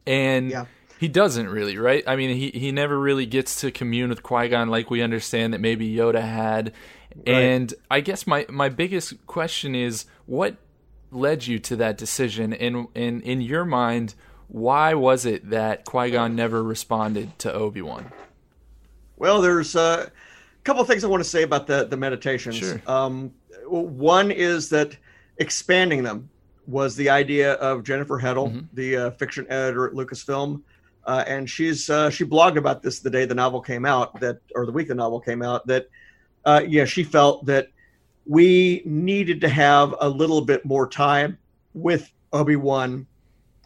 Speaker 3: And
Speaker 8: Yeah.
Speaker 3: he doesn't really, right? I mean, he, he never really gets to commune with Qui Gon like we understand that maybe Yoda had. And I guess my, my biggest question is what led you to that decision? And, in, in your mind, why was it that Qui Gon never responded to Obi Wan?
Speaker 8: Well, there's uh, a couple of things I want to say about the the meditations.
Speaker 3: Sure.
Speaker 8: Um, one is that expanding them was the idea of Jennifer Heddle,
Speaker 3: Mhm.
Speaker 8: the uh, fiction editor at Lucasfilm, uh, and she's uh, she blogged about this the day the novel came out, that or the week the novel came out. That uh, yeah, she felt that we needed to have a little bit more time with Obi Wan,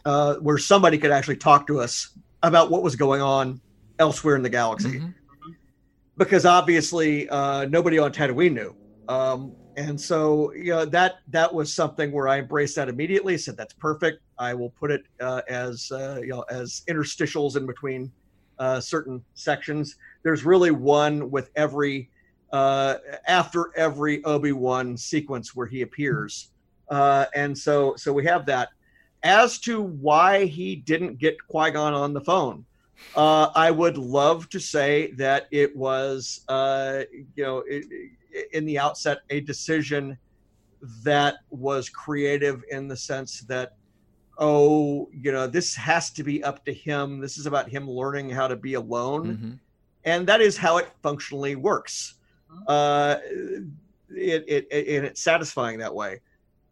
Speaker 8: uh, where somebody could actually talk to us about what was going on elsewhere in the galaxy
Speaker 3: Mhm.
Speaker 8: because obviously uh, nobody on Tatooine knew. Um, and so, you know, that that was something where I embraced that immediately. Said that's perfect. I will put it uh, as uh, you know as interstitials in between uh, certain sections. There's really one with every uh, after every Obi Wan sequence where he appears, uh, and so so we have that. As to why he didn't get Qui Gon on the phone, uh, I would love to say that it was, uh, you know, it, in the outset, a decision that was creative in the sense that, oh, you know, this has to be up to him. This is about him learning how to be alone,
Speaker 3: Mhm.
Speaker 8: and that is how it functionally works. Uh, it, it, it and it's satisfying that way.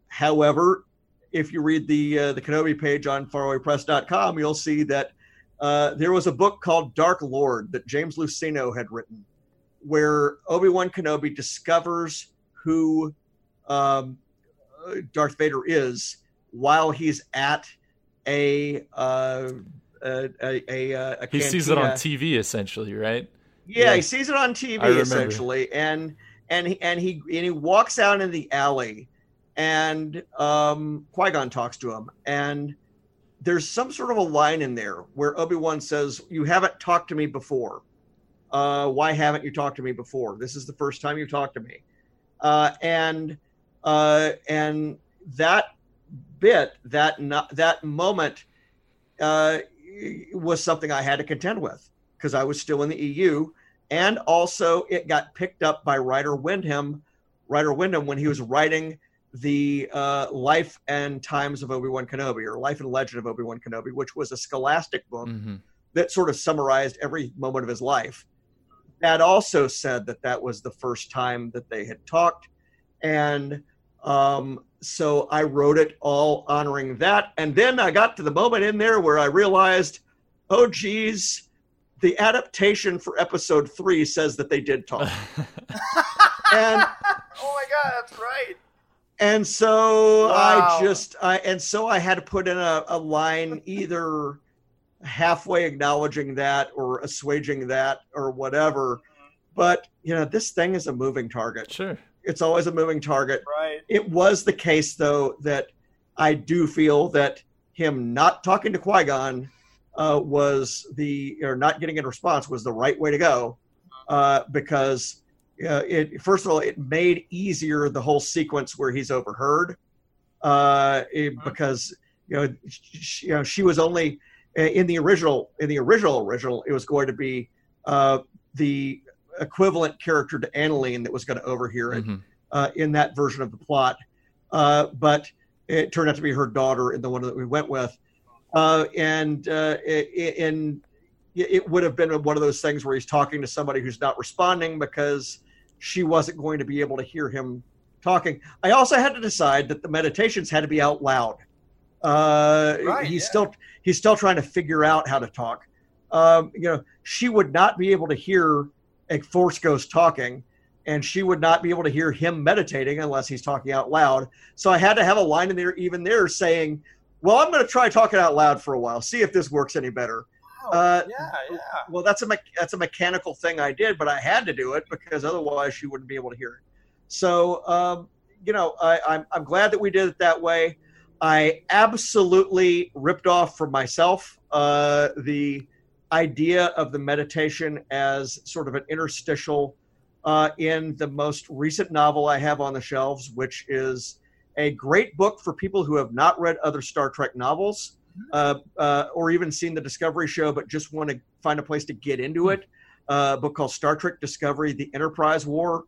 Speaker 8: However, if you read the uh, the Kenobi page on farawaypress.com, you'll see that uh, there was a book called Dark Lord that James Luceno had written, where Obi Wan Kenobi discovers who um, uh, Darth Vader is while he's at a uh, a, a, a, a
Speaker 3: He sees it on. TV essentially, right?
Speaker 8: Yeah,
Speaker 3: Yeah.
Speaker 8: he sees it on TV essentially, and and he and he and he walks out in the alley, and um, Qui Gon talks to him, and there's some sort of a line in there where Obi Wan says, "You haven't talked to me before. Uh, why haven't you talked to me before? This is the first time you've talked to me." Uh, and uh, and that bit, that not, that moment, uh, was something I had to contend with because I was still in the EU, and also it got picked up by Ryder Windham, Ryder Windham when he was writing the uh, Life and Times of Obi Wan Kenobi or Life and Legend of Obi Wan Kenobi, which was a scholastic book
Speaker 3: hmm
Speaker 8: that sort of summarized every moment of his life. That also said that that was the first time that they had talked, and um, so I wrote it all honoring that. And then I got to the moment in there where I realized, oh geez, the adaptation for episode three says that they did talk, and
Speaker 6: oh my god, that's right.
Speaker 8: and so
Speaker 6: Wow.
Speaker 8: I just I and so I had to put in a, a line either halfway acknowledging that or assuaging that or whatever. But you know, this thing is a moving target.
Speaker 3: Sure.
Speaker 8: It's always a moving target.
Speaker 6: Right.
Speaker 8: It was the case though that I do feel that him not talking to Qui Gon uh, was the or not getting a response was the right way to go uh, because uh, it first of all it made easier the whole sequence where he's overheard uh, it- because you know she, you know she was only in the original in the original original it was going to be uh, the equivalent character to Annileen that was going to overhear it
Speaker 3: Mhm.
Speaker 8: uh, in that version of the plot. Uh, but it turned out to be her daughter in the one that we went with. Uh, and uh, in, it would have been one of those things where he's talking to somebody who's not responding because she wasn't going to be able to hear him talking. I also had to decide that the meditations had to be out loud. Uh,
Speaker 6: Right,
Speaker 8: he's
Speaker 6: yeah.
Speaker 8: still he's still trying to figure out how to talk. Um, you know, she would not be able to hear a force ghost talking and she would not be able to hear him meditating unless he's talking out loud. So I had to have a line in there, even there, saying, "Well, I'm going to try talking out loud for a while, see if this works any better."
Speaker 6: Wow.
Speaker 8: Uh,
Speaker 6: yeah, yeah.
Speaker 8: Well, that's a me- that's a mechanical thing I did, but I had to do it because otherwise she wouldn't be able to hear it. So, um, you know, I, I'm I'm glad that we did it that way. I absolutely ripped off for myself uh, the idea of the meditation as sort of an interstitial uh, in the most recent novel I have on the shelves, which is a great book for people who have not read other Star Trek novels uh, uh, or even seen the Discovery show, but just want to find a place to get into it. Uh, a book called Star Trek Discovery: The Enterprise War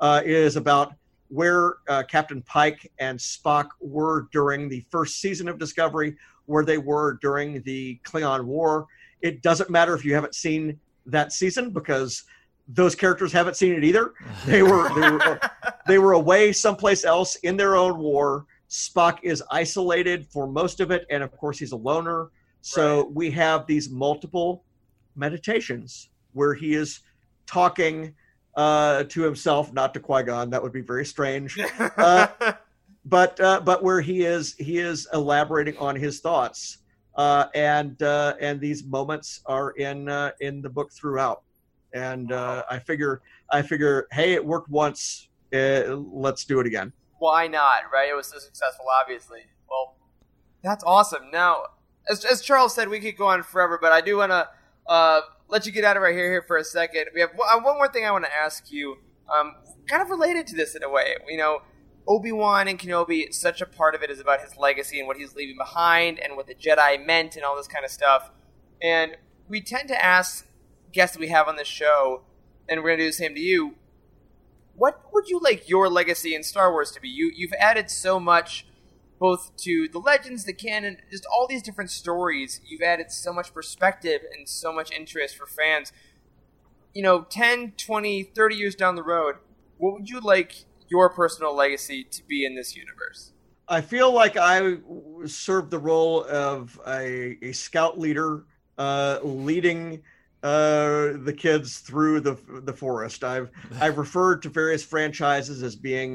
Speaker 8: uh, is about where uh, Captain Pike and Spock were during the first season of Discovery, where they were during the Klingon War. It doesn't matter if you haven't seen that season because those characters haven't seen it either. They were they were, they were away someplace else in their own war. Spock is isolated for most of it, and of course he's a loner. So we have these multiple meditations where he is talking uh, to himself, not to Qui Gon. That would be very strange. Uh, but uh, but where he is he is elaborating on his thoughts, uh, and uh, and these moments are in uh, in the book throughout. And uh, I figure I figure, hey, it worked once. Uh, let's do it again.
Speaker 6: Why not? Right? It was so successful, obviously. Well, that's awesome. Now, as, as Charles said, we could go on forever, but I do want to uh, let you get out of our hair here for a second. We have one one more thing I want to ask you, um, kind of related to this in a way. You know, Obi Wan and Kenobi, such a part of it is about his legacy and what he's leaving behind and what the Jedi meant and all this kind of stuff. And we tend to ask guests we have on this show, and we're going to do the same to you. What would you like your legacy in Star Wars to be? You you've added so much both to the legends, the canon, just all these different stories. You've added so much perspective and so much interest for fans. You know, 10, 20, 30 years down the road, what would you like your personal legacy to be in this universe?
Speaker 8: I feel like I served the role of a, a scout leader, uh, leading uh, the kids through the the forest. I've I've referred to various franchises as being,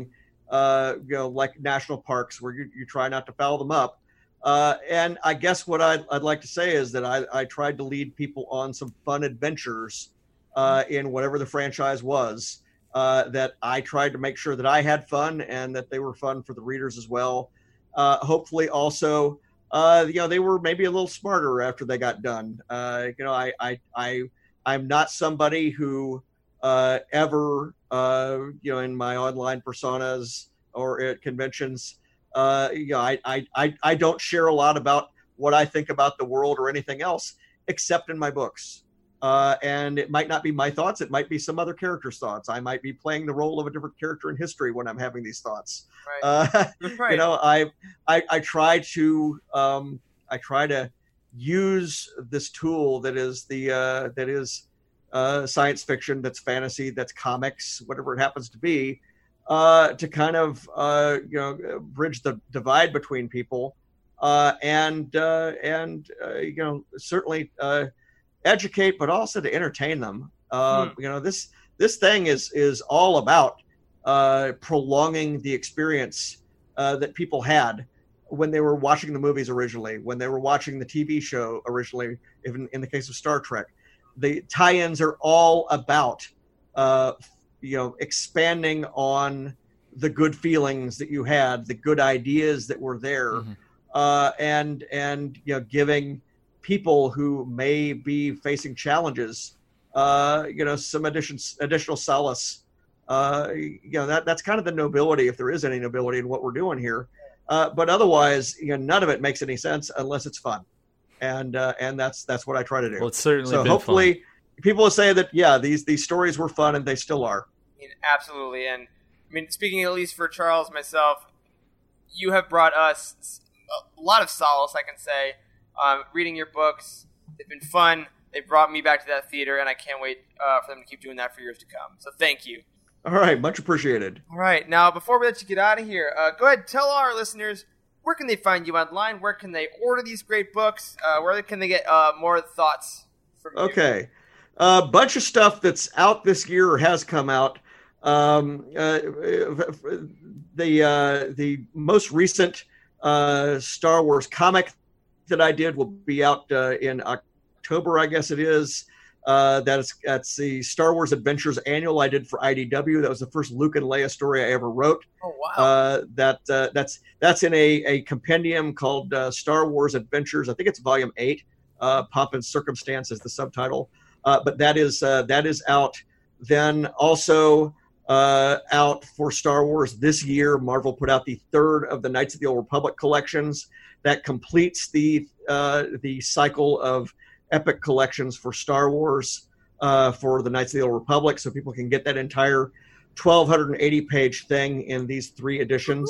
Speaker 8: uh, you know, like national parks where you, you try not to foul them up. Uh, and I guess what I'd, I'd like to say is that I, I tried to lead people on some fun adventures uh, in whatever the franchise was. uh, that I tried to make sure that I had fun and that they were fun for the readers as well. Uh, hopefully, also, uh, you know, they were maybe a little smarter after they got done. Uh, you know, I, I, I, I'm not somebody who uh, ever, uh, you know, in my online personas or at conventions, uh, you know, I, I, I, I don't share a lot about what I think about the world or anything else, except in my books. Uh, and it might not be my thoughts; it might be some other character's thoughts. I might be playing the role of a different character in history when I'm having these thoughts.
Speaker 6: Right.
Speaker 8: Uh,
Speaker 6: right.
Speaker 8: you know, I, I, I try to, um, I try to use this tool that is the uh, that is uh, science fiction, that's fantasy, that's comics, whatever it happens to be, uh, to kind of uh, you know bridge the divide between people, uh, and uh, and uh, you know certainly uh, educate, but also to entertain them. Uh,
Speaker 6: Hmm.
Speaker 8: You know this this thing is is all about uh, prolonging the experience uh, that people had when they were watching the movies originally, when they were watching the TV show originally, even in the case of Star Trek. The tie-ins are all about, uh, you know, expanding on the good feelings that you had, the good ideas that were there,
Speaker 3: Mhm.
Speaker 8: uh, and and you know, giving people who may be facing challenges, uh, you know, some addition, additional solace. Uh, you know, that that's kind of the nobility, if there is any nobility in what we're doing here. Uh, but otherwise, you know, none of it makes any sense unless it's fun, and uh, and that's that's what I try to do.
Speaker 3: Well, it's certainly
Speaker 8: so
Speaker 3: been
Speaker 8: hopefully,
Speaker 3: fun.
Speaker 8: people will say that yeah, these these stories were fun, and they still are.
Speaker 6: I mean, absolutely. And I mean, speaking at least for Charles myself, you have brought us a lot of solace. I can say, um, reading your books, they've been fun. They brought me back to that theater, and I can't wait uh, for them to keep doing that for years to come. So thank you.
Speaker 8: All right, much appreciated.
Speaker 6: All right, now before we let you get out of here, uh, go ahead tell our listeners where can they find you online? Where can they order these great books? Uh, where can they get uh, more thoughts from you?
Speaker 8: Okay, a bunch of stuff that's out this year or has come out. Um, uh, the uh, the most recent uh, Star Wars comic that I did will be out uh, in October, I guess it is. Uh, that's that's the Star Wars Adventures annual I did for IDW. That was the first Luke and Leia story I ever wrote.
Speaker 6: Oh wow!
Speaker 8: Uh, that uh, that's that's in a, a compendium called uh, Star Wars Adventures. I think it's volume eight. Uh, Pomp and Circumstance is the subtitle, uh, but that is uh, that is out. Then also uh, out for Star Wars this year. Marvel put out the third of the Knights of the Old Republic collections. That completes the uh, the cycle of epic collections for Star Wars uh, for the Knights of the Old Republic, so people can get that entire 1280 page thing in these three editions.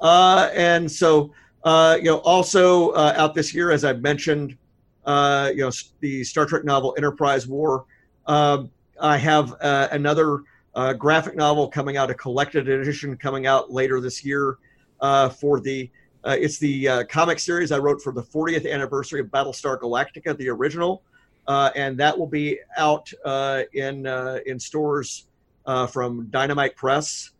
Speaker 8: Uh, and so, uh, you know, also uh, out this year, as I've mentioned, uh, you know, the Star Trek novel Enterprise War. Um, I have uh, another uh, graphic novel coming out, a collected edition coming out later this year uh, for the. Uh, it's the uh, comic series I wrote for the 40th anniversary of Battlestar Galactica, the original, uh, and that will be out uh, in uh, in stores uh, from Dynamite Press.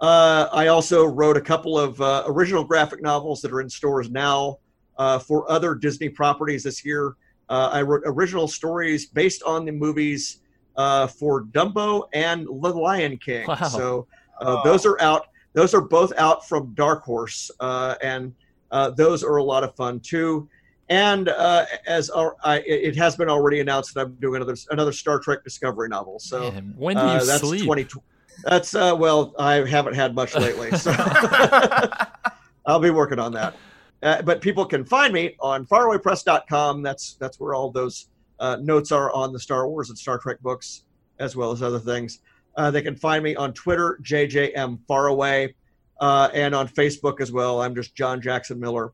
Speaker 8: Uh, I also wrote a couple of uh, original graphic novels that are in stores now uh, for other Disney properties this year. Uh, I wrote original stories based on the movies uh, for Dumbo and The Lion King.
Speaker 3: Wow.
Speaker 8: So uh,
Speaker 6: Oh.
Speaker 8: those are out. Those are both out from Dark Horse, uh, and uh, those are a lot of fun too. And uh, as our, I, it has been already announced that I'm doing another another Star Trek Discovery novel. So
Speaker 3: Man, when do you
Speaker 8: uh, that's
Speaker 3: sleep?
Speaker 8: 20 that's uh well i haven't had much lately so i'll be working on that uh, but people can find me on farawaypress.com that's that's where all those uh, notes are on the star wars and star trek books as well as other things uh, they can find me on twitter jjm faraway uh, and on facebook as well i'm just john jackson miller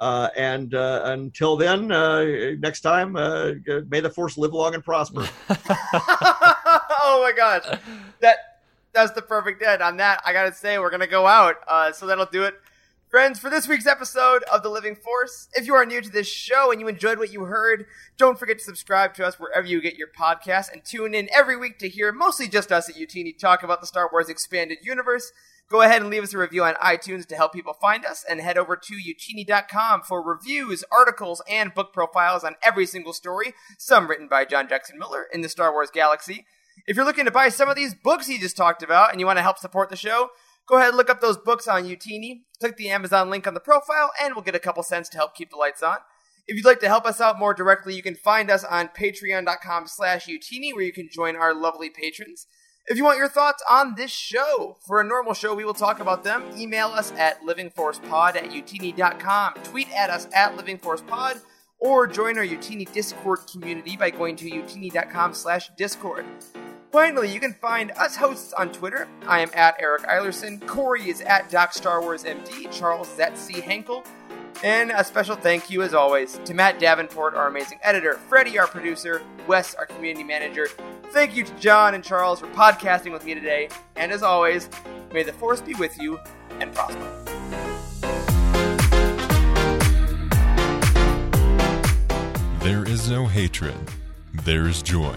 Speaker 8: uh, and uh, until then uh, next time uh, may the force live long and prosper
Speaker 6: oh my gosh, that that's the perfect end. On that, I gotta say we're gonna go out. Uh, so that'll do it, friends, for this week's episode of The Living Force. If you are new to this show and you enjoyed what you heard, don't forget to subscribe to us wherever you get your podcasts and tune in every week to hear mostly just us at Youtini talk about the Star Wars expanded universe. Go ahead and leave us a review on iTunes to help people find us, and head over to youtini.com for reviews, articles, and book profiles on every single story, some written by John Jackson Miller in the Star Wars galaxy. If you're looking to buy some of these books he just talked about and you want to help support the show, go ahead and look up those books on Youtini. Click the Amazon link on the profile, and we'll get a couple cents to help keep the lights on. If you'd like to help us out more directly, you can find us on patreon.com slash youtini, where you can join our lovely patrons. If you want your thoughts on this show, for a normal show, we will talk about them. Email us at livingforcepod at youtini.com. Tweet at us at livingforcepod, or join our Youtini Discord community by going to youtini.com slash discord. Finally, you can find us hosts on Twitter. I am at Eric Eilerson. Corey is at Doc Star Wars MD. Charles is at C. Henkel. And a special thank you, as always, to Matt Davenport, our amazing editor, Freddie, our producer, Wes, our community manager. Thank you to John and Charles for podcasting with me today. And as always, may the force be with you and prosper.
Speaker 7: There is no hatred. There is joy.